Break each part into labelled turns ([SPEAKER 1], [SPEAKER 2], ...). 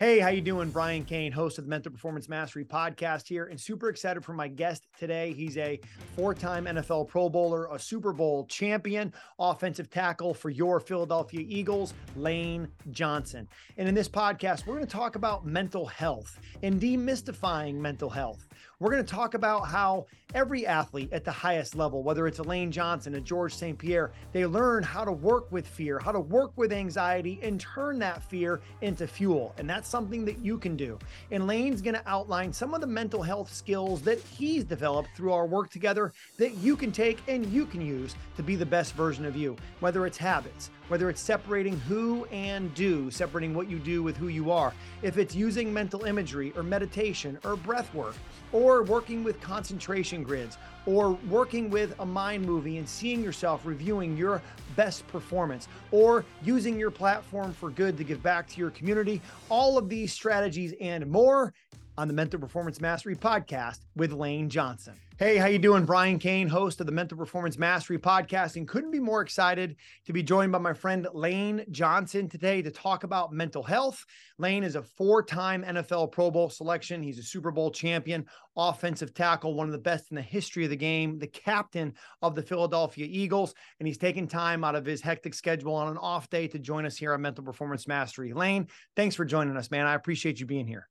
[SPEAKER 1] Hey, how you doing? Brian Cain, host of the Mental Performance Mastery podcast here, and super excited for my guest today. He's a four-time NFL Pro Bowler, a Super Bowl champion, offensive tackle for your Philadelphia Eagles, Lane Johnson. And in this podcast, we're going to talk about mental health and demystifying mental health. We're going to talk about how every athlete at the highest level, whether it's Elaine Johnson, a George St. Pierre, they learn how to work with fear, how to work with anxiety, and turn that fear into fuel. And that's something that you can do. And Lane's going to outline some of the mental health skills that he's developed through our work together that you can take and you can use to be the best version of you, whether it's habits, whether it's separating who and do, separating what you do with who you are, if it's using mental imagery or meditation or breath work or working with concentration grids, or working with a mind movie and seeing yourself reviewing your best performance, or using your platform for good to give back to your community. All of these strategies and more on the Mental Performance Mastery podcast with Lane Johnson. Hey, how you doing? Brian Cain, host of the Mental Performance Mastery podcast, and couldn't be more excited to be joined by my friend Lane Johnson today to talk about mental health. Lane is a four-time NFL Pro Bowl selection. He's a Super Bowl champion, offensive tackle, one of the best in the history of the game, the captain of the Philadelphia Eagles, and he's taken time out of his hectic schedule on an off day to join us here on Mental Performance Mastery. Lane, thanks for joining us, man. I appreciate you being here.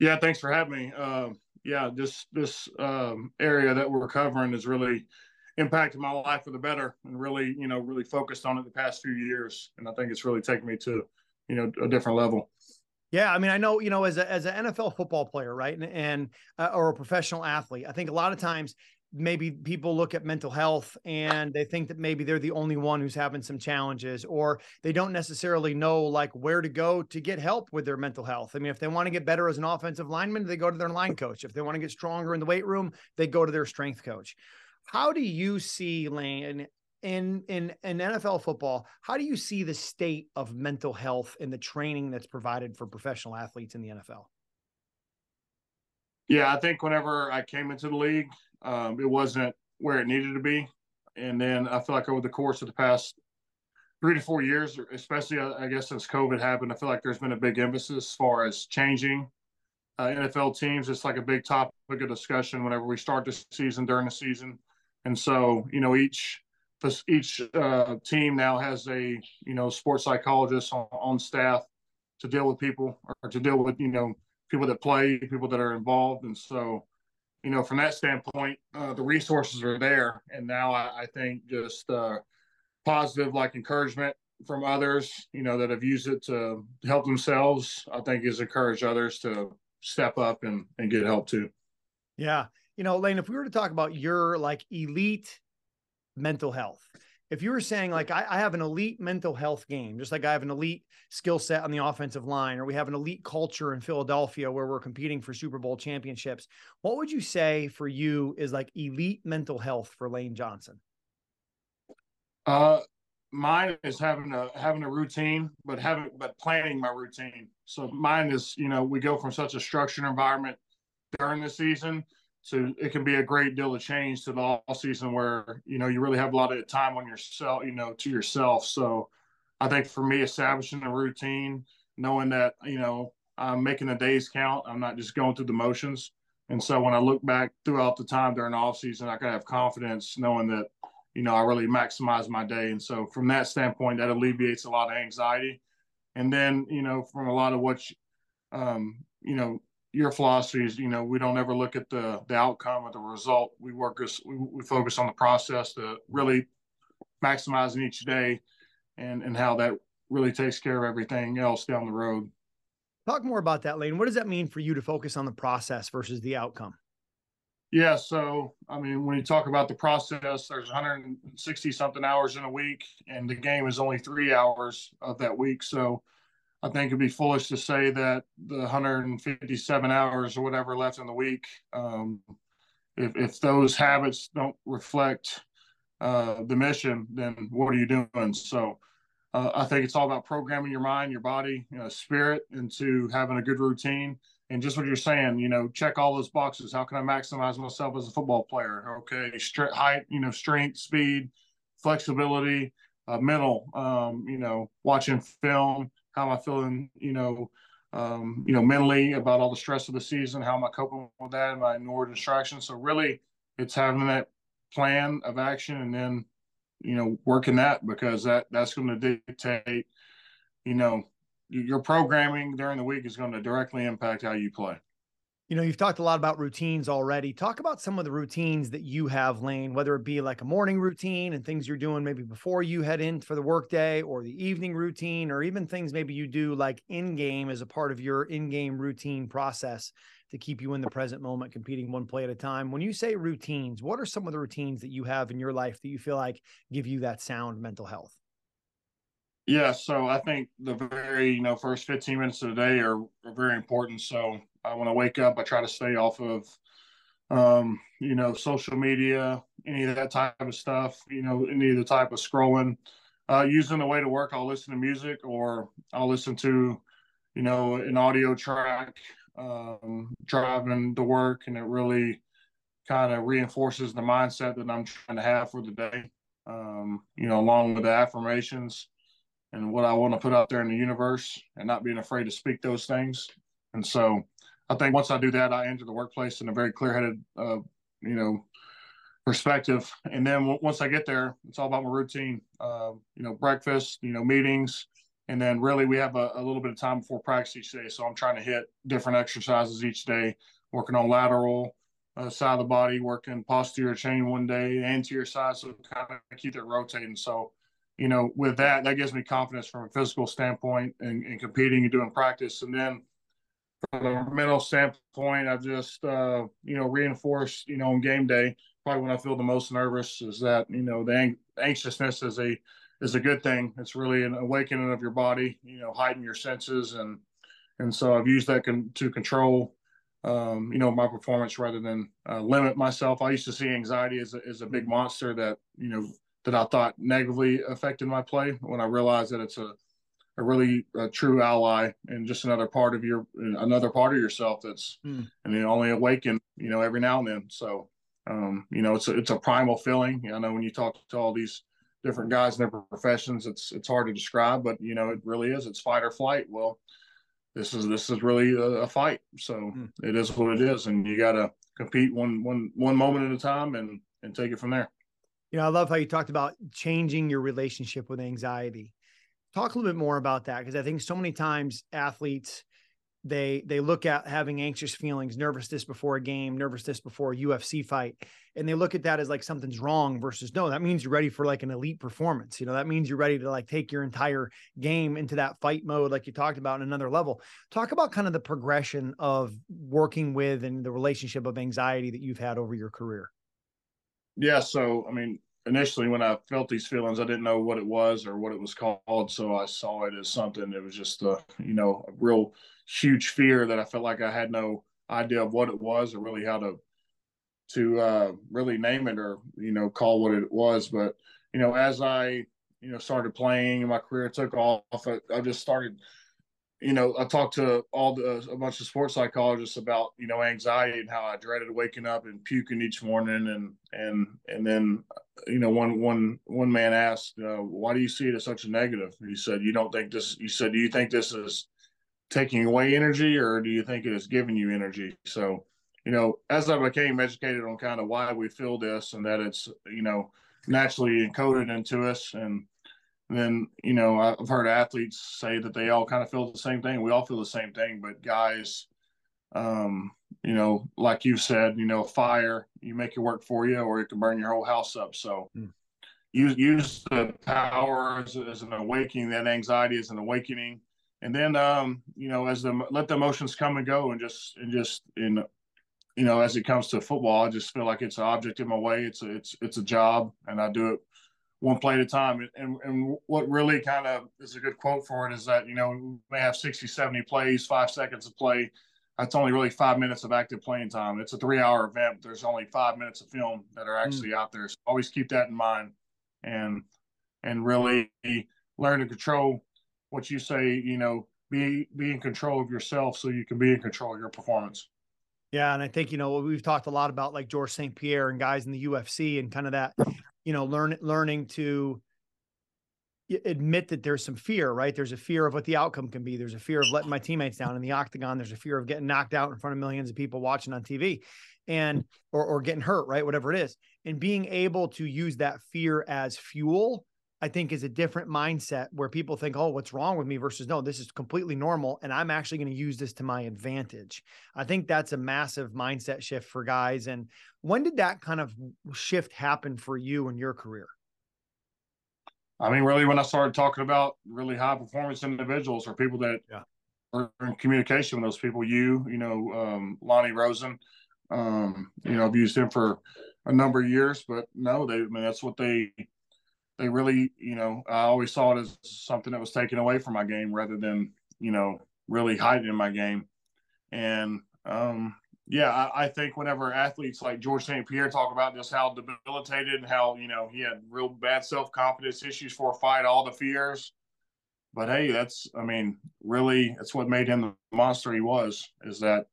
[SPEAKER 2] Yeah, thanks for having me. Uh, yeah, this this um, area that we're covering has really impacted my life for the better, and really, you know, really focused on it the past few years. And I think it's really taken me to, you know, a different level.
[SPEAKER 1] Yeah, I mean, I know you know as a as an NFL football player, right, and, and uh, or a professional athlete. I think a lot of times maybe people look at mental health and they think that maybe they're the only one who's having some challenges or they don't necessarily know like where to go to get help with their mental health. I mean, if they want to get better as an offensive lineman, they go to their line coach. If they want to get stronger in the weight room, they go to their strength coach. How do you see Lane in in in NFL football, how do you see the state of mental health and the training that's provided for professional athletes in the NFL?
[SPEAKER 2] Yeah, I think whenever I came into the league, um, it wasn't where it needed to be. And then I feel like over the course of the past three to four years, especially I guess since COVID happened, I feel like there's been a big emphasis as far as changing uh, NFL teams. It's like a big topic of discussion whenever we start the season during the season. And so, you know, each each uh, team now has a you know sports psychologist on, on staff to deal with people or to deal with you know people that play, people that are involved, and so you know, from that standpoint, uh, the resources are there. And now I, I think just uh, positive, like encouragement from others, you know, that have used it to help themselves, I think has encouraged others to step up and, and get help too.
[SPEAKER 1] Yeah. You know, Lane, if we were to talk about your like elite mental health, if you were saying like I, I, have an elite mental health game, just like I have an elite skill set on the offensive line, or we have an elite culture in Philadelphia where we're competing for Super Bowl championships, what would you say for you is like elite mental health for Lane Johnson?
[SPEAKER 2] Uh, mine is having a having a routine, but having but planning my routine. So mine is you know we go from such a structured environment during the season so it can be a great deal of change to the all season where, you know, you really have a lot of time on yourself, you know, to yourself. So I think for me, establishing a routine, knowing that, you know, I'm making the days count, I'm not just going through the motions. And so when I look back throughout the time during the off season, I can have confidence knowing that, you know, I really maximize my day. And so from that standpoint, that alleviates a lot of anxiety. And then, you know, from a lot of what, you, um, you know, your philosophy is, you know, we don't ever look at the the outcome or the result. We work as we, we focus on the process to really maximizing each day, and and how that really takes care of everything else down the road.
[SPEAKER 1] Talk more about that, Lane. What does that mean for you to focus on the process versus the outcome?
[SPEAKER 2] Yeah, so I mean, when you talk about the process, there's 160 something hours in a week, and the game is only three hours of that week. So I think it'd be foolish to say that the 157 hours or whatever left in the week, um, if, if those habits don't reflect uh, the mission, then what are you doing? So uh, I think it's all about programming your mind, your body, you know, spirit into having a good routine. And just what you're saying, you know, check all those boxes. How can I maximize myself as a football player? Okay, stri- height, you know, strength, speed, flexibility, uh, mental, um, you know, watching film, how am I feeling, you know, um, you know, mentally about all the stress of the season, how am I coping with that? Am I ignoring distractions? So really it's having that plan of action and then, you know, working that because that that's going to dictate, you know, your programming during the week is going to directly impact how you play.
[SPEAKER 1] You know, you've talked a lot about routines already. Talk about some of the routines that you have, Lane, whether it be like a morning routine and things you're doing maybe before you head in for the workday or the evening routine, or even things maybe you do like in game as a part of your in game routine process to keep you in the present moment, competing one play at a time. When you say routines, what are some of the routines that you have in your life that you feel like give you that sound mental health?
[SPEAKER 2] Yeah, so I think the very you know first 15 minutes of the day are, are very important. So I, when I wake up, I try to stay off of um, you know social media, any of that type of stuff. You know, any of the type of scrolling. Uh, using the way to work, I'll listen to music or I'll listen to you know an audio track um, driving to work, and it really kind of reinforces the mindset that I'm trying to have for the day. Um, you know, along with the affirmations and what I want to put out there in the universe and not being afraid to speak those things. And so I think once I do that, I enter the workplace in a very clear headed, uh, you know, perspective. And then once I get there, it's all about my routine, uh, you know, breakfast, you know, meetings. And then really we have a, a little bit of time before practice each day. So I'm trying to hit different exercises each day, working on lateral, uh, side of the body, working posterior chain one day, anterior side, so kind of keep it rotating. So you know, with that, that gives me confidence from a physical standpoint and, and competing and doing practice. And then from a mental standpoint, I've just, uh, you know, reinforced, you know, on game day, probably when I feel the most nervous is that, you know, the ang- anxiousness is a, is a good thing. It's really an awakening of your body, you know, heighten your senses. And, and so I've used that con- to control, um, you know, my performance rather than uh, limit myself. I used to see anxiety as a, as a big monster that, you know, that I thought negatively affected my play when I realized that it's a, a really a true ally and just another part of your another part of yourself that's mm. and it only awaken you know every now and then so um, you know it's a, it's a primal feeling I know when you talk to all these different guys in their professions it's it's hard to describe but you know it really is it's fight or flight well this is this is really a, a fight so mm. it is what it is and you got to compete one one one moment at a time and and take it from there
[SPEAKER 1] you know, I love how you talked about changing your relationship with anxiety. Talk a little bit more about that because I think so many times athletes they they look at having anxious feelings, nervousness before a game, nervousness before a UFC fight, and they look at that as like something's wrong versus no, that means you're ready for like an elite performance. You know, that means you're ready to like take your entire game into that fight mode like you talked about in another level. Talk about kind of the progression of working with and the relationship of anxiety that you've had over your career.
[SPEAKER 2] Yeah. So, I mean, initially when I felt these feelings, I didn't know what it was or what it was called. So I saw it as something It was just a, you know, a real huge fear that I felt like I had no idea of what it was or really how to, to uh, really name it or, you know, call what it was. But, you know, as I, you know, started playing and my career took off, I, I just started you know, I talked to all the a bunch of sports psychologists about you know anxiety and how I dreaded waking up and puking each morning, and and and then you know one one one man asked, uh, "Why do you see it as such a negative?" He said, "You don't think this?" You said, "Do you think this is taking away energy, or do you think it is giving you energy?" So, you know, as I became educated on kind of why we feel this and that it's you know naturally encoded into us and then you know I've heard athletes say that they all kind of feel the same thing. We all feel the same thing, but guys, um, you know, like you said, you know, fire you make it work for you, or it can burn your whole house up. So mm. use use the power as, as, an awakening. That anxiety is an awakening, and then um, you know, as the let the emotions come and go, and just and just in you know, as it comes to football, I just feel like it's an object in my way. It's a, it's it's a job, and I do it one play at a time. And, and what really kind of is a good quote for it is that, you know, we may have 60, 70 plays, five seconds of play. That's only really five minutes of active playing time. It's a three hour event, but there's only five minutes of film that are actually mm. out there. So always keep that in mind and, and really learn to control what you say, you know, be, be in control of yourself so you can be in control of your performance.
[SPEAKER 1] Yeah, and I think you know we've talked a lot about like George St. Pierre and guys in the UFC and kind of that you know, learn learning to admit that there's some fear, right? There's a fear of what the outcome can be. There's a fear of letting my teammates down in the octagon. There's a fear of getting knocked out in front of millions of people watching on TV and or or getting hurt, right? Whatever it is. And being able to use that fear as fuel, I think is a different mindset where people think, "Oh, what's wrong with me?" versus, "No, this is completely normal and I'm actually going to use this to my advantage." I think that's a massive mindset shift for guys and when did that kind of shift happen for you in your career?
[SPEAKER 2] I mean, really, when I started talking about really high performance individuals or people that yeah. are in communication with those people, you, you know, um, Lonnie Rosen, um, you know, I've used him for a number of years, but no, they, I mean, that's what they, they really, you know, I always saw it as something that was taken away from my game rather than, you know, really hiding in my game. And, um, yeah, I, I, think whenever athletes like George St. Pierre talk about just how debilitated and how, you know, he had real bad self confidence issues for a fight, all the fears. But hey, that's, I mean, really, that's what made him the monster he was, is that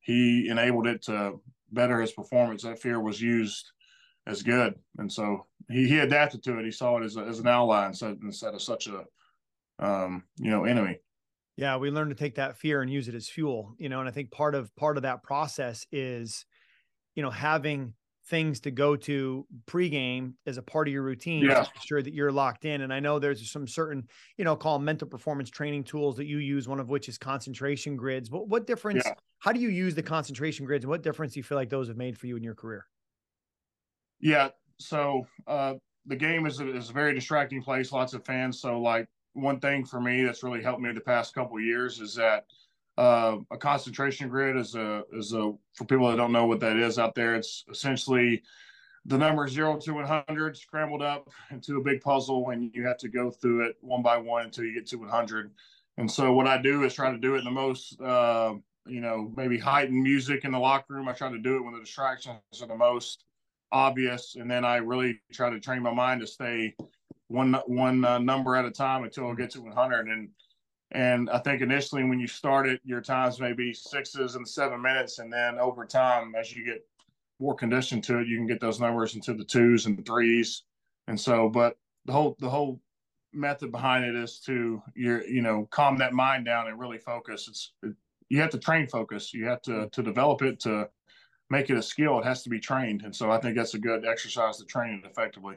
[SPEAKER 2] he enabled it to better his performance. That fear was used as good. And so he, he adapted to it. He saw it as, a, as an ally instead, instead of such a, um, you know, enemy.
[SPEAKER 1] Yeah, we learn to take that fear and use it as fuel, you know, and I think part of part of that process is, you know, having things to go to pregame as a part of your routine yeah. to make sure that you're locked in. And I know there's some certain, you know, call mental performance training tools that you use, one of which is concentration grids. But what difference, yeah. how do you use the concentration grids and what difference do you feel like those have made for you in your career?
[SPEAKER 2] Yeah. So uh the game is a, is a very distracting place, lots of fans. So like one thing for me that's really helped me the past couple years is that uh, a concentration grid is a is a for people that don't know what that is out there. It's essentially the number zero to 100 scrambled up into a big puzzle, and you have to go through it one by one until you get to 100. And so what I do is try to do it in the most uh, you know maybe heightened music in the locker room. I try to do it when the distractions are the most obvious, and then I really try to train my mind to stay one one uh, number at a time until it gets to 100. And and I think initially when you start it, your times may be sixes and seven minutes, and then over time, as you get more conditioned to it, you can get those numbers into the twos and the threes. And so, but the whole the whole method behind it is to you you know calm that mind down and really focus. It's it, you have to train focus. You have to to develop it to make it a skill. It has to be trained, and so I think that's a good exercise to train it effectively.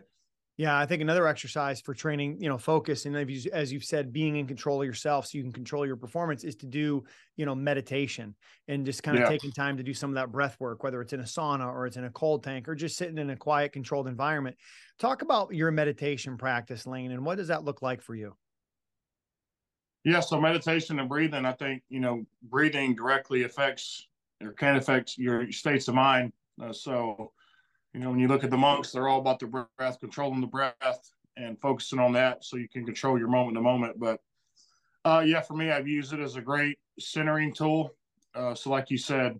[SPEAKER 1] Yeah, I think another exercise for training, you know, focus and as you've said, being in control of yourself so you can control your performance is to do, you know, meditation and just kind of yeah. taking time to do some of that breath work, whether it's in a sauna or it's in a cold tank or just sitting in a quiet, controlled environment. Talk about your meditation practice, Lane, and what does that look like for you?
[SPEAKER 2] Yeah, so meditation and breathing, I think, you know, breathing directly affects or can affect your states of mind. Uh, so, you know, when you look at the monks, they're all about the breath, controlling the breath and focusing on that so you can control your moment to moment. But uh, yeah, for me, I've used it as a great centering tool. Uh, so, like you said,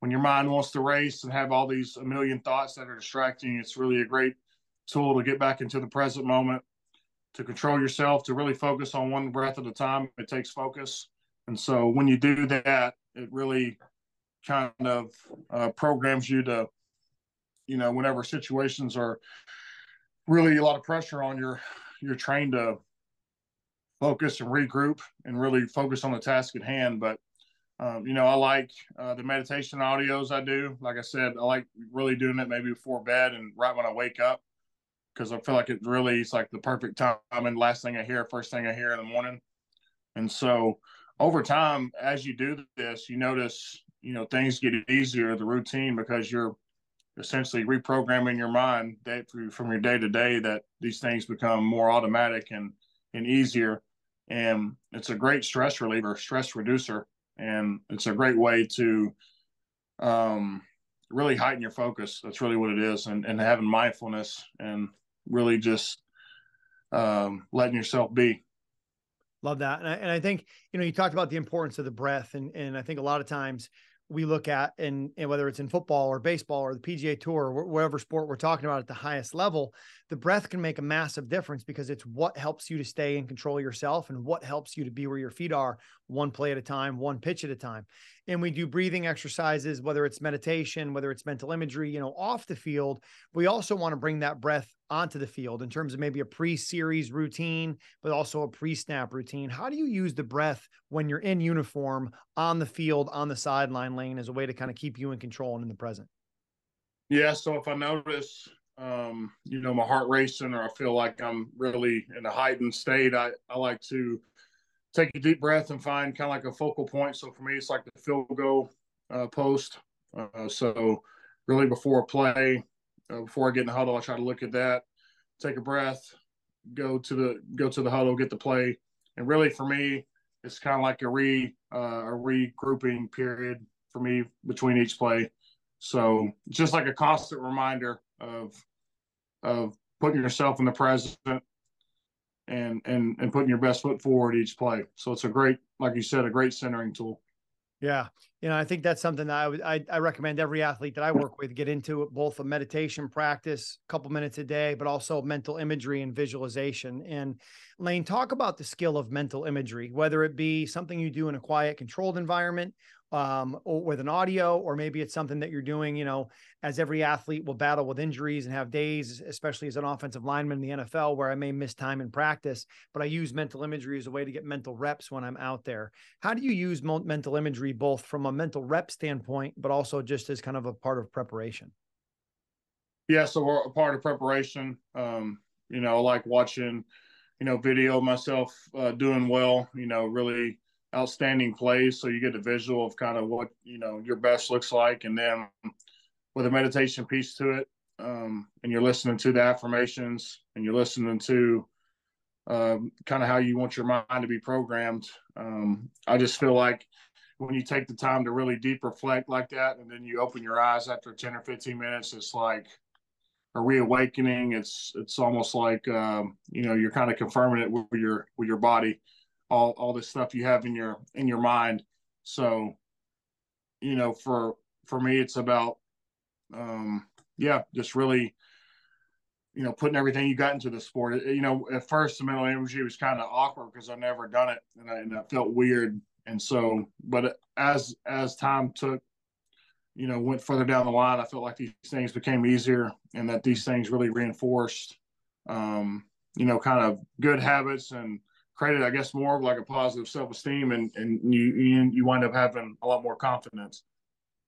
[SPEAKER 2] when your mind wants to race and have all these a million thoughts that are distracting, it's really a great tool to get back into the present moment, to control yourself, to really focus on one breath at a time. It takes focus. And so, when you do that, it really kind of uh, programs you to you know, whenever situations are really a lot of pressure on your, you're trained to focus and regroup and really focus on the task at hand. But, um, you know, I like uh, the meditation audios I do. Like I said, I like really doing it maybe before bed and right when I wake up because I feel like it really is like the perfect time and last thing I hear, first thing I hear in the morning. And so over time, as you do this, you notice, you know, things get easier, the routine, because you're essentially reprogramming your mind from your day to day that these things become more automatic and and easier. And it's a great stress reliever stress reducer and it's a great way to um, really heighten your focus. That's really what it is and, and having mindfulness and really just um, letting yourself be.
[SPEAKER 1] Love that. And I, and I think you know you talked about the importance of the breath and and i think a lot of times we look at and, whether it's in football or baseball or the PGA tour or whatever sport we're talking about at the highest level the breath can make a massive difference because it's what helps you to stay in control yourself and what helps you to be where your feet are one play at a time, one pitch at a time. And we do breathing exercises, whether it's meditation, whether it's mental imagery, you know, off the field. We also want to bring that breath onto the field in terms of maybe a pre-series routine, but also a pre-snap routine. How do you use the breath when you're in uniform on the field, on the sideline lane as a way to kind of keep you in control and in the present?
[SPEAKER 2] Yeah. So if I notice, um, you know, my heart racing or I feel like I'm really in a heightened state, I, I like to take a deep breath and find kind of like a focal point. So for me, it's like the field goal uh, post. Uh, so really before a play, uh, before I get in the huddle, I try to look at that, take a breath, go to the go to the huddle, get the play, and really for me, it's kind of like a re uh, a regrouping period for me between each play. So just like a constant reminder of of putting yourself in the present and and and putting your best foot forward each play. So it's a great, like you said, a great centering tool.
[SPEAKER 1] Yeah. You know, I think that's something that I would, I, I recommend every athlete that I work with get into both a meditation practice, a couple minutes a day, but also mental imagery and visualization. And Lane, talk about the skill of mental imagery, whether it be something you do in a quiet, controlled environment um, with an audio, or maybe it's something that you're doing, you know, as every athlete will battle with injuries and have days, especially as an offensive lineman in the NFL, where I may miss time in practice, but I use mental imagery as a way to get mental reps when I'm out there. How do you use mental imagery both from a mental rep standpoint, but also just as kind of a part of preparation?
[SPEAKER 2] Yeah, so we're a part of preparation. Um, you know, like watching, you know, video myself uh, doing well. You know, really outstanding plays. So you get a visual of kind of what you know your best looks like, and then with a meditation piece to it, um, and you're listening to the affirmations, and you're listening to um, kind of how you want your mind to be programmed. Um, I just feel like when you take the time to really deep reflect like that, and then you open your eyes after 10 or 15 minutes, it's like a reawakening. It's it's almost like um, you know you're kind of confirming it with your with your body all all the stuff you have in your in your mind. So, you know, for for me, it's about um, yeah, just really you know putting everything you got into the sport. You know, at first the mental energy was kind of awkward because I've never done it and I, and I felt weird. And so, but as as time took you know, went further down the line, I felt like these things became easier and that these things really reinforced, um, you know, kind of good habits and created, I guess, more of like a positive self esteem, and and you, you you wind up having a lot more confidence.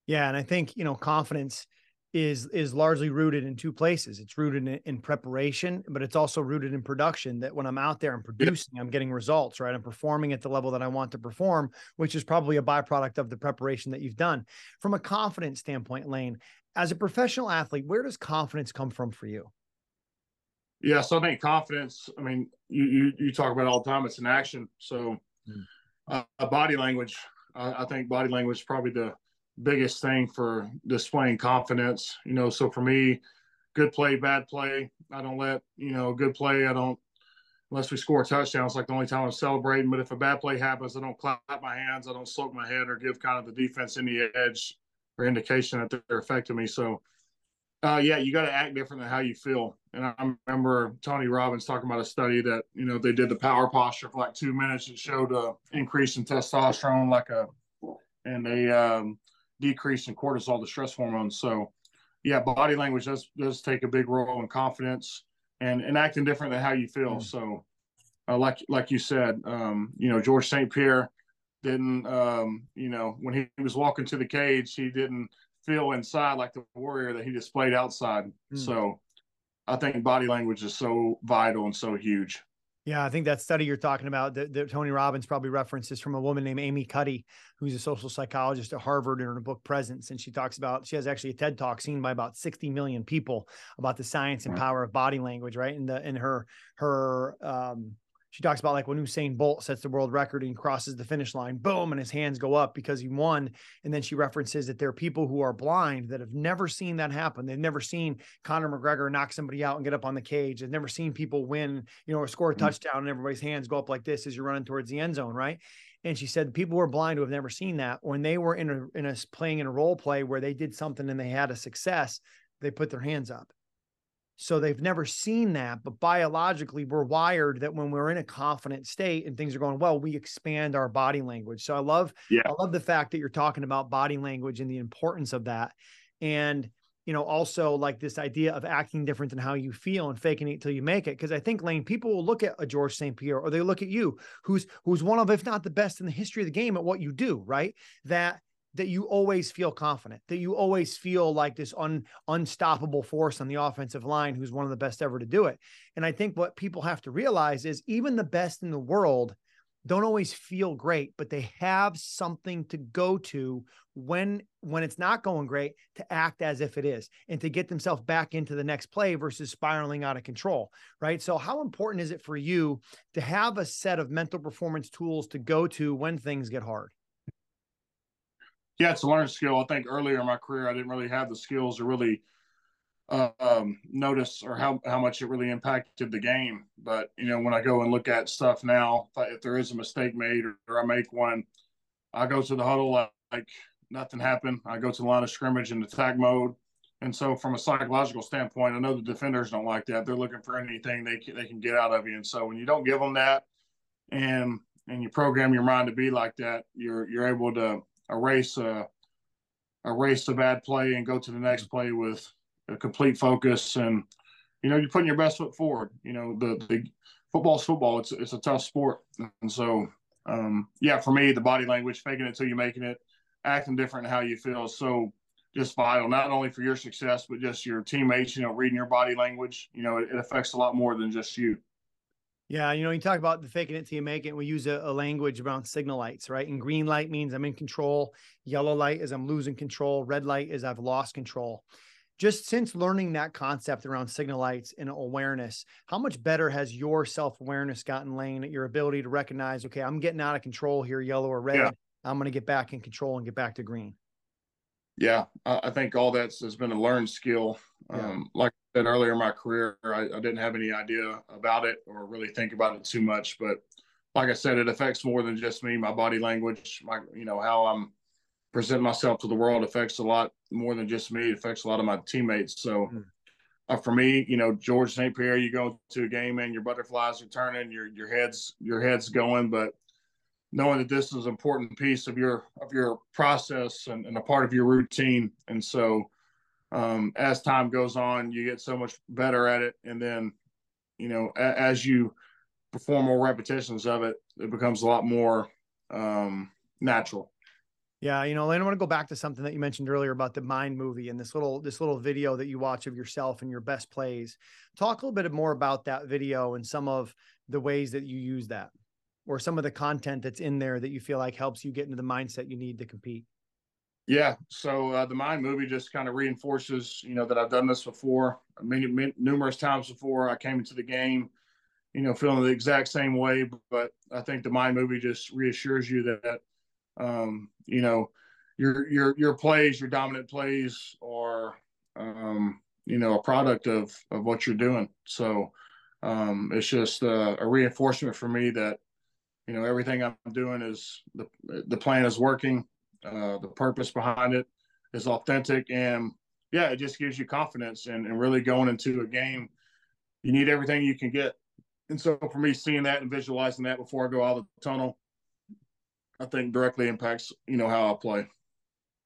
[SPEAKER 1] Yeah, and I think you know confidence is is largely rooted in two places. It's rooted in, in preparation, but it's also rooted in production. That when I'm out there and producing, yeah. I'm getting results. Right, I'm performing at the level that I want to perform, which is probably a byproduct of the preparation that you've done. From a confidence standpoint, Lane, as a professional athlete, where does confidence come from for you?
[SPEAKER 2] Yeah, so I think confidence. I mean, you you, you talk about all the time. It's an action. So, mm. uh, body language. I, I think body language is probably the biggest thing for displaying confidence. You know, so for me, good play, bad play. I don't let you know good play. I don't unless we score a touchdown. It's like the only time I'm celebrating. But if a bad play happens, I don't clap my hands. I don't slope my head or give kind of the defense any edge or indication that they're affecting me. So uh, yeah, you got to act different than how you feel. And I remember Tony Robbins talking about a study that you know they did the power posture for like two minutes. It showed a increase in testosterone, like a and a um, decrease in cortisol, the stress hormones. So, yeah, body language does does take a big role in confidence and and acting different than how you feel. Mm. So, uh, like like you said, um, you know, George St. Pierre didn't, um, you know, when he was walking to the cage, he didn't feel inside like the warrior that he displayed outside. Mm. So I think body language is so vital and so huge.
[SPEAKER 1] Yeah, I think that study you're talking about that, that Tony Robbins probably references from a woman named Amy Cuddy, who's a social psychologist at Harvard in her book Presence. And she talks about, she has actually a TED talk seen by about 60 million people about the science and power of body language, right? And the in her her um she talks about like when Usain Bolt sets the world record and crosses the finish line, boom, and his hands go up because he won. And then she references that there are people who are blind that have never seen that happen. They've never seen Conor McGregor knock somebody out and get up on the cage. They've never seen people win, you know, or score a mm-hmm. touchdown and everybody's hands go up like this as you're running towards the end zone, right? And she said people who are blind who have never seen that when they were in a in a playing in a role play where they did something and they had a success, they put their hands up So they've never seen that, but biologically, we're wired that when we're in a confident state and things are going well, we expand our body language. So I love, yeah. I love the fact that you're talking about body language and the importance of that. And you know, also like this idea of acting different than how you feel and faking it till you make it. Cause I think Lane, people will look at a George St. Pierre or they look at you, who's who's one of, if not the best in the history of the game at what you do, right? That that you always feel confident, that you always feel like this un, unstoppable force on the offensive line who's one of the best ever to do it. And I think what people have to realize is even the best in the world don't always feel great, but they have something to go to when when it's not going great to act as if it is and to get themselves back into the next play versus spiraling out of control, right? So how important is it for you to have a set of mental performance tools to go to when things get hard?
[SPEAKER 2] Yeah, it's a learned skill. I think earlier in my career, I didn't really have the skills to really uh, um, notice or how, how much it really impacted the game. But, you know, when I go and look at stuff now, if, I, if there is a mistake made or, or, I make one, I go to the huddle like, like nothing happened. I go to the line of scrimmage in attack mode. And so, from a psychological standpoint, I know the defenders don't like that. They're looking for anything they can, they can get out of you. And so, when you don't give them that, and and you program your mind to be like that, you're you're able to erase a erase a bad play and go to the next play with a complete focus. And you know you're putting your best foot forward you know the the football's football. It's it's a tough sport. And so um, yeah for me the body language faking it until you're making it acting different how you feel so just vital not only for your success but just your teammates you know reading your body language you know it, it affects a lot more than just you
[SPEAKER 1] yeah, you know, you talk about the faking it till you make it. We use a, a, language around signal lights, right? And green light means I'm in control. Yellow light is I'm losing control. Red light is I've lost control. Just since learning that concept around signal lights and awareness, how much better has your self awareness gotten, Lane? Your ability to recognize, okay, I'm getting out of control here, yellow or red. Yeah. I'm going to get back in control and get back to green.
[SPEAKER 2] Yeah, I think all that's has been a learned skill. Yeah. Um, like said earlier in my career, I, I, didn't have any idea about it or really think about it too much. But like I said, it affects more than just me. My body language, my you know how I'm present myself to the world affects a lot more than just me. It affects a lot of my teammates. So. Mm. Uh, for me, you know, George St. Pierre, you go to a game and your butterflies are turning, your your head's your head's going, but knowing that this is an important piece of your of your process and, and a part of your routine. And so um, as time goes on, you get so much better at it. And then, you know, a, as you perform more repetitions of it, it becomes a lot more um, natural.
[SPEAKER 1] Yeah, you know, I want to go back to something that you mentioned earlier about the Mind movie and this little this little video that you watch of yourself and your best plays. Talk a little bit more about that video and some of the ways that you use that or some of the content that's in there that you feel like helps you get into the mindset you need to compete?
[SPEAKER 2] Yeah, so uh, the Mind movie just kind of reinforces, you know, that I've done this before, many, many numerous times before. I came into the game, you know, feeling the exact same way, but I think the Mind movie just reassures you that, um, you know, your your your plays, your dominant plays, are, um, you know, a product of of what you're doing. So um, it's just uh, a reinforcement for me that you know everything i'm doing is the the plan is working uh, the purpose behind it is authentic. And yeah it just gives you confidence and, and really going into a game. You need everything you can get. And so for me seeing that and visualizing that before i go out of the tunnel i think directly impacts you know how i play.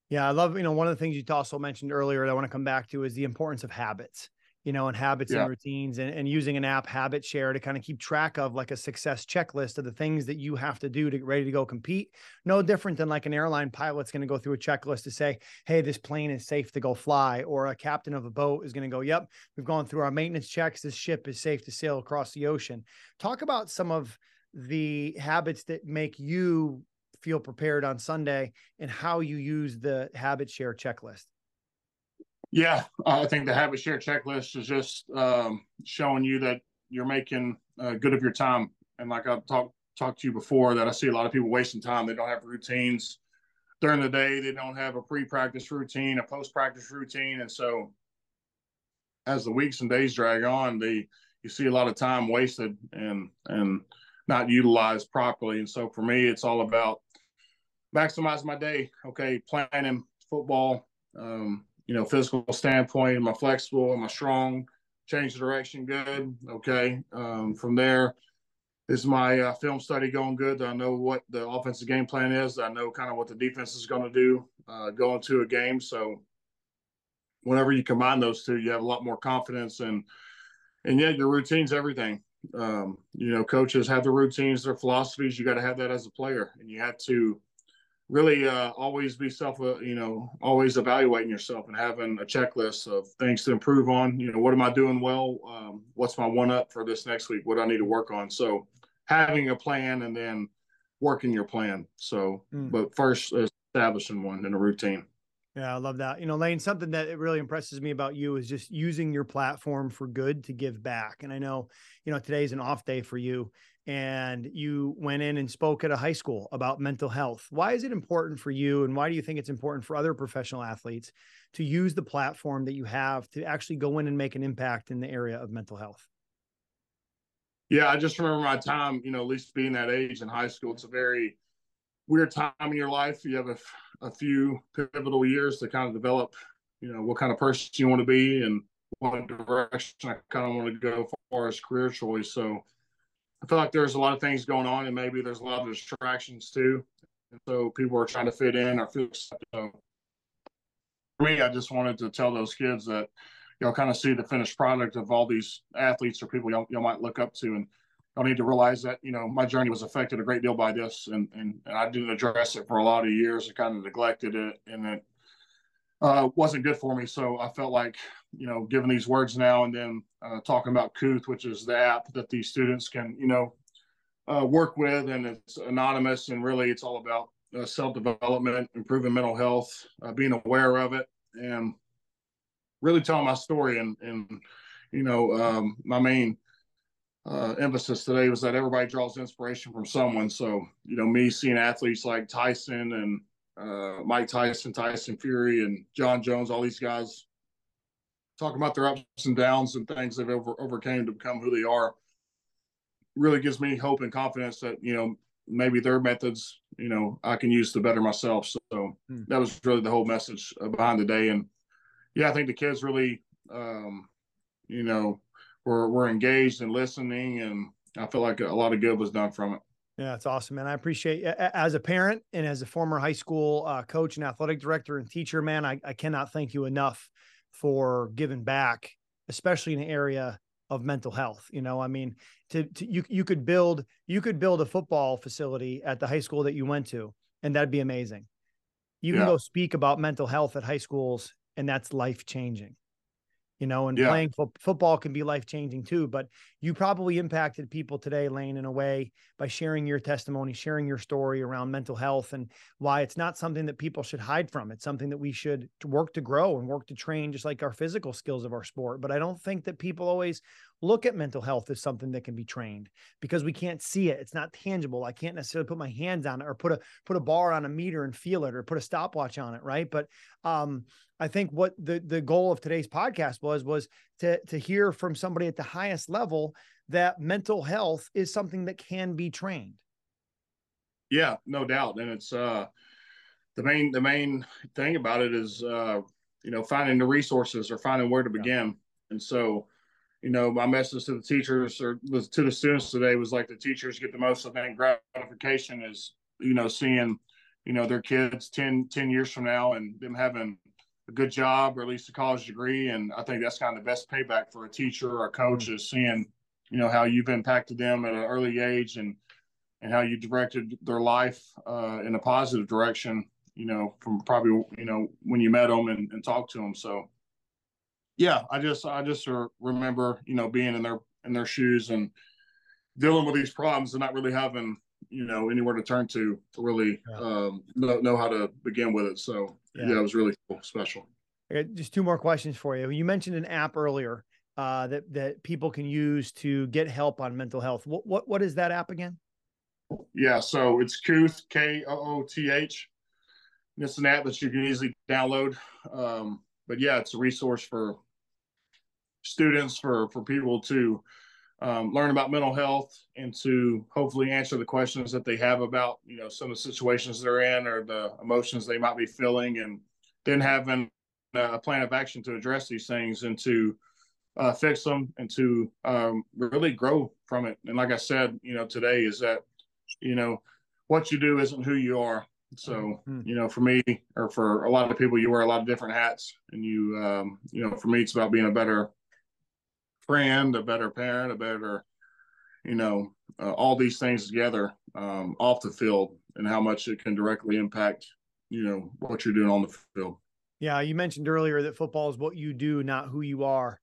[SPEAKER 1] Yeah i love you know one of the things you also mentioned earlier that i want to come back to is the importance of habits you know, and habits yeah. and routines and, and using an app habit share to kind of keep track of like a success checklist of the things that you have to do to get ready to go compete. No different than like an airline pilot's going to go through a checklist to say, hey, this plane is safe to go fly, or a captain of a boat is going to go, yep, we've gone through our maintenance checks. This ship is safe to sail across the ocean. Talk about some of the habits that make you feel prepared on Sunday and how you use the habit share checklist.
[SPEAKER 2] Yeah, I think the habit share checklist is just um, showing you that you're making uh, good of your time. And like I've talked talked to you before, that I see a lot of people wasting time. They don't have routines during the day. They don't have a pre-practice routine, a post-practice routine, and so as the weeks and days drag on, they you see a lot of time wasted and and not utilized properly. And so for me, it's all about maximize my day. Okay, planning football. Um, you know, physical standpoint, am I flexible? Am I strong? change the direction good. Okay. Um, from there, is my uh, film study going good? I know what the offensive game plan is. I know kind of what the defense is going to do uh, going to a game. So whenever you combine those two, you have a lot more confidence and and yeah, your routine's everything. Um, you know, coaches have their routines, their philosophies. You got to have that as a player, and you have to really uh, always be self, uh, you know, always evaluating yourself and having a checklist of things to improve on. You know, what am I doing well? Um, what's my one up for this next week? What do I need to work on? So having a plan and then working your plan. So, mm. but first establishing one and a routine.
[SPEAKER 1] Yeah, I love that. You know, Lane, something that really impresses me about you is just using your platform for good to give back. And I know, you know, today's an off day for you and you went in and spoke at a high school about mental health. Why is it important for you and why do you think it's important for other professional athletes to use the platform that you have to actually go in and make an impact in the area of mental health?
[SPEAKER 2] Yeah, I just remember my time, you know, at least being that age in high school. It's a very weird time in your life. You have a, a few pivotal years to kind of develop, you know, what kind of person you want to be and what direction I kind of want to go as far as career choice. So I feel like there's a lot of things going on, and maybe there's a lot of distractions too. And so people are trying to fit in or feel. So for me, I just wanted to tell those kids that y'all kind of see the finished product of all these athletes or people y'all, y'all might look up to and y'all need to realize that you know my journey was affected a great deal by this and and, and i didn't address it for a lot of years I kind of neglected it and it uh, wasn't good for me so i felt like you know giving these words now and then uh, talking about Kooth which is the app that these students can you know uh, work with and it's anonymous and really it's all about uh, self-development improving mental health uh, being aware of it and really telling my story. And, and you know, um, my main uh, emphasis today was that everybody draws inspiration from someone. So, you know, me seeing athletes like Tyson and uh, Mike Tyson, Tyson Fury, and Jon Jones, all these guys talking about their ups and downs and things they've over, overcame to become who they are really gives me hope and confidence that, you know, maybe their methods, you know, I can use to better myself. So hmm. that was really the whole message behind the day. And yeah, I think the kids really, um, you know, were were engaged and listening, and I feel like a lot of good was done from it.
[SPEAKER 1] Yeah, it's awesome, man. I appreciate as a parent and as a former high school uh, coach and athletic director and teacher, man. I, I cannot thank you enough for giving back, especially in the area of mental health. You know, I mean, to, to you you could build you could build a football facility at the high school that you went to, and that'd be amazing. You can yeah. go speak about mental health at high schools and that's life changing you know and yeah. playing fo- football can be life changing too but you probably impacted people today lane in a way by sharing your testimony sharing your story around mental health and why it's not something that people should hide from. It's something that we should work to grow and work to train just like our physical skills of our sport. But i don't think that people always look at mental health as something that can be trained because we can't see it. It's not tangible. I can't necessarily put my hands on it or put a put a bar on a meter and feel it or put a stopwatch on it right? But um I think what the the goal of today's podcast was was to to hear from somebody at the highest level that mental health is something that can be trained.
[SPEAKER 2] Yeah, no doubt, and it's uh the main the main thing about it is uh you know finding the resources or finding where to begin, yeah. and so you know my message to the teachers or to the students today was like the teachers get the most I think gratification is you know seeing you know their kids 10 10 years from now and them having a good job or at least a college degree. And I think that's kind of the best payback for a teacher or a coach mm-hmm. is seeing, you know, how you've impacted them at an early age and and how you directed their life uh, in a positive direction. You know, from probably you know when you met them and, and talked to them. So, yeah, I just I just remember you know being in their in their shoes and dealing with these problems and not really having you know anywhere to turn to to really yeah. um, know, know how to begin with it. So yeah, yeah it was really cool, special.
[SPEAKER 1] just two more questions for you. You mentioned an app earlier uh, that that people can use to get help on mental health. What what what is that app again?
[SPEAKER 2] Yeah, so it's Kooth K O O T H. It's an app that you can easily download. Um, but yeah, it's a resource for students for for people to um, learn about mental health and to hopefully answer the questions that they have about you know some of the situations they're in or the emotions they might be feeling and then having a plan of action to address these things and to uh, fix them and to um, really grow from it. And like I said, you know, today is that, you know, what you do isn't who you are. So, mm-hmm. you know, for me or for a lot of people, you wear a lot of different hats and you, um, you know, for me, it's about being a better friend, a better parent, a better, you know, uh, all these things together um, off the field and how much it can directly impact, you know, what you're doing on the field.
[SPEAKER 1] Yeah, you mentioned earlier that football is what you do, not who you are.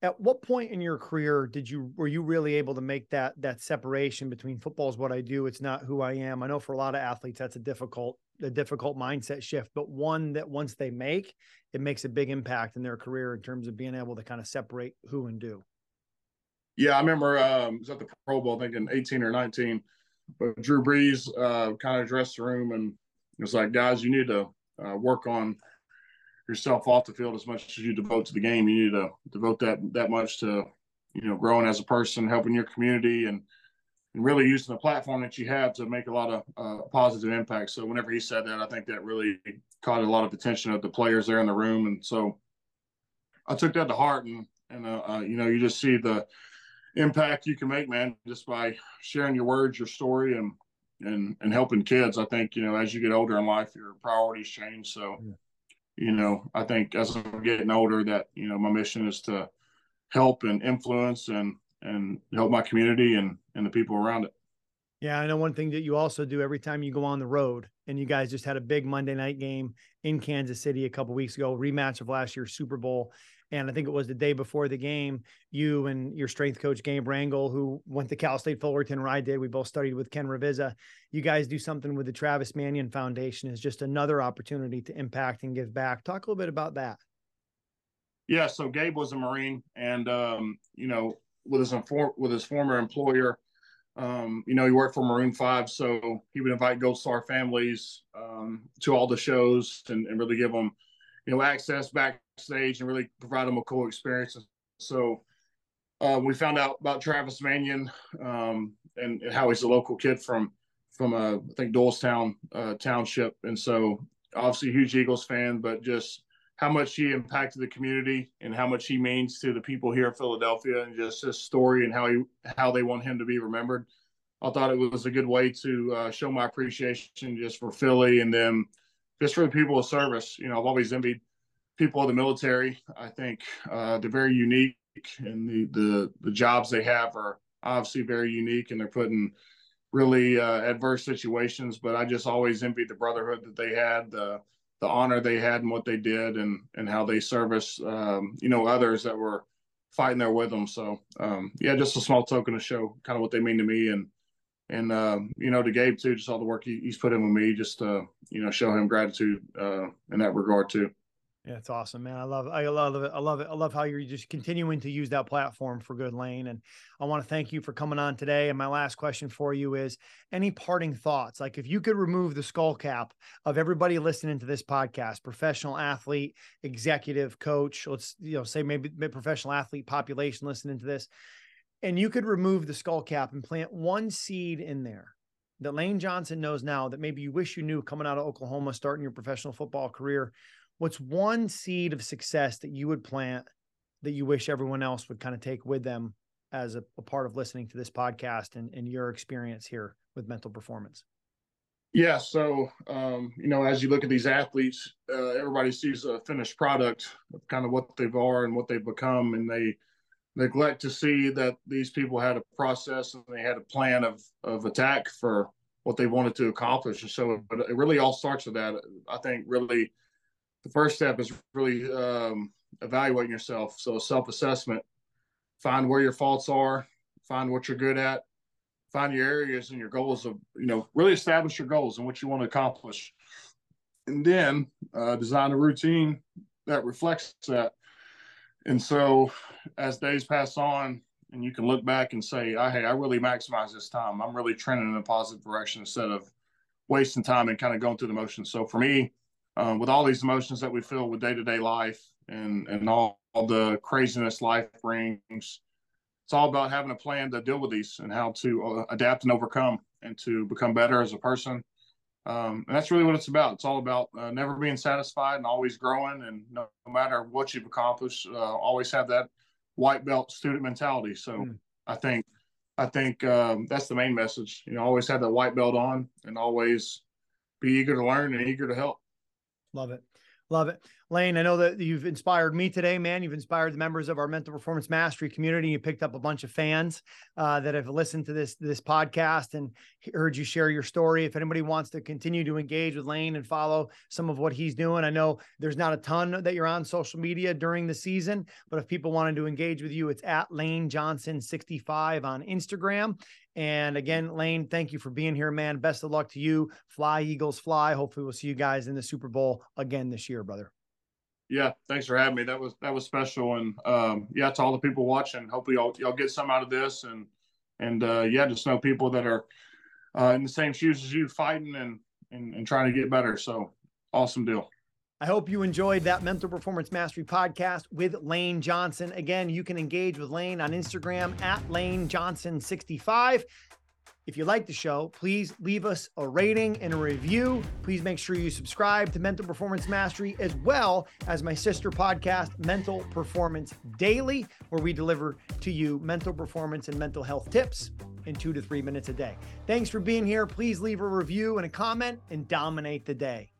[SPEAKER 1] At what point in your career did you were you really able to make that that separation between football is what I do, it's not who I am? I know for a lot of athletes that's a difficult a difficult mindset shift, but one that once they make, it makes a big impact in their career in terms of being able to kind of separate who and do.
[SPEAKER 2] Yeah, I remember um, was at the Pro Bowl, I think in 18 or 19, but Drew Brees uh, kind of addressed the room and it was like, guys, you need to uh, work on yourself off the field as much as you devote to the game. You need to devote that that much to you know growing as a person, helping your community, and and really using the platform that you have to make a lot of uh, positive impact. So whenever he said that, I think that really caught a lot of attention of the players there in the room, and so I took that to heart. And and uh, uh, you know, you just see the impact you can make, man, just by sharing your words, your story, and and and helping kids. I think you know as you get older in life, your priorities change. So, yeah. You know, I think as I'm getting older, that you know my mission is to help and influence and and help my community and and the people around it.
[SPEAKER 1] Yeah, I know one thing that you also do every time you go on the road, and you guys just had a big Monday night game in Kansas City a couple weeks ago, rematch of last year's Super Bowl. And I think it was the day before the game, you and your strength coach, Gabe Rangel, who went to Cal State Fullerton, where I did, we both studied with Ken Ravizza. You guys do something with the Travis Manion Foundation is just another opportunity to impact and give back. Talk a little bit about that.
[SPEAKER 2] Yeah. So Gabe was a Marine and, um, you know, with his, with his former employer, um, you know, he worked for Maroon Five, so he would invite Gold Star families um, to all the shows and, and, really give them, you know, access backstage and really provide them a cool experience. So uh, we found out about Travis Manion um, and, and, how he's a local kid from from uh, I think Doylestown uh, Township, and so obviously huge Eagles fan, but just how much he impacted the community and how much he means to the people here in Philadelphia, and just his story and how he how they want him to be remembered. I thought it was a good way to uh, show my appreciation just for Philly and then just for the people of service. You know, I've always envied people of the military. I think uh, they're very unique, and the, the the jobs they have are obviously very unique, and they're put in really uh, adverse situations. But I just always envied the brotherhood that they had, the the honor they had, and what they did, and and how they service um, you know others that were fighting there with them. So um, yeah, just a small token to show kind of what they mean to me and and uh, you know to Gabe too, just all the work he, he's put in with me, just to you know show him gratitude uh, in that regard too.
[SPEAKER 1] Yeah, it's awesome, man. I love, I love it. I love it. I love how you're just continuing to use that platform for good, Lane. And I want to thank you for coming on today. And my last question for you is: any parting thoughts? Like, if you could remove the skull cap of everybody listening to this podcast, professional athlete, executive, coach, let's you know say maybe professional athlete population listening to this, and you could remove the skull cap and plant one seed in there that Lane Johnson knows now that maybe you wish you knew coming out of Oklahoma, starting your professional football career, what's one seed of success that you would plant that you wish everyone else would kind of take with them as a, a part of listening to this podcast and, and your experience here with mental performance?
[SPEAKER 2] Yeah. So, um, you know, as you look at these athletes, uh, everybody sees a finished product of kind of what they've are and what they've become. And they, neglect to see that these people had a process and they had a plan of of attack for what they wanted to accomplish. And so but it really all starts with that. I think really the first step is really um, evaluating yourself. So self assessment, find where your faults are, find what you're good at, find your areas and your goals of you know really establish your goals and what you want to accomplish, and then uh, design a routine that reflects that and so as days pass on, and you can look back and say, oh, hey, I really maximize this time. I'm really trending in a positive direction instead of wasting time and kind of going through the motions. So for me, um, with all these emotions that we feel with day to day life and, and all, all the craziness life brings, it's all about having a plan to deal with these and how to uh, adapt and overcome and to become better as a person um, and that's really what it's about. It's all about uh, never being satisfied and always growing. And no, no matter what you've accomplished, uh, always have that white belt student mentality. So mm. I think I think um, that's the main message. You know, always have that white belt on and always be eager to learn and eager to help.
[SPEAKER 1] Love it. Love it. Lane, I know that you've inspired me today, man. You've inspired the members of our mental performance mastery community. You picked up a bunch of fans uh, that have listened to this this podcast and heard you share your story. If anybody wants to continue to engage with Lane and follow some of what he's doing, I know there's not a ton that you're on social media during the season, but if people wanted to engage with you, it's at Lane Johnson 65 on Instagram. And again, Lane, thank you for being here, man. Best of luck to you. Fly, Eagles, fly. Hopefully, we'll see you guys in the Super Bowl again this year, brother.
[SPEAKER 2] Yeah, thanks for having me. That was that was special, and um, yeah, to all the people watching, hopefully y'all y'all get some out of this, and and uh, yeah, just know people that are uh, in the same shoes as you, fighting and, and and trying to get better. So awesome deal.
[SPEAKER 1] I hope you enjoyed that Mental Performance Mastery podcast with Lane Johnson. Again, you can engage with Lane on Instagram at Lane Johnson 65. If you like the show, please leave us a rating and a review. Please make sure you subscribe to Mental Performance Mastery as well as my sister podcast, Mental Performance Daily, where we deliver to you mental performance and mental health tips in two to three minutes a day. Thanks for being here. Please leave a review and a comment and dominate the day.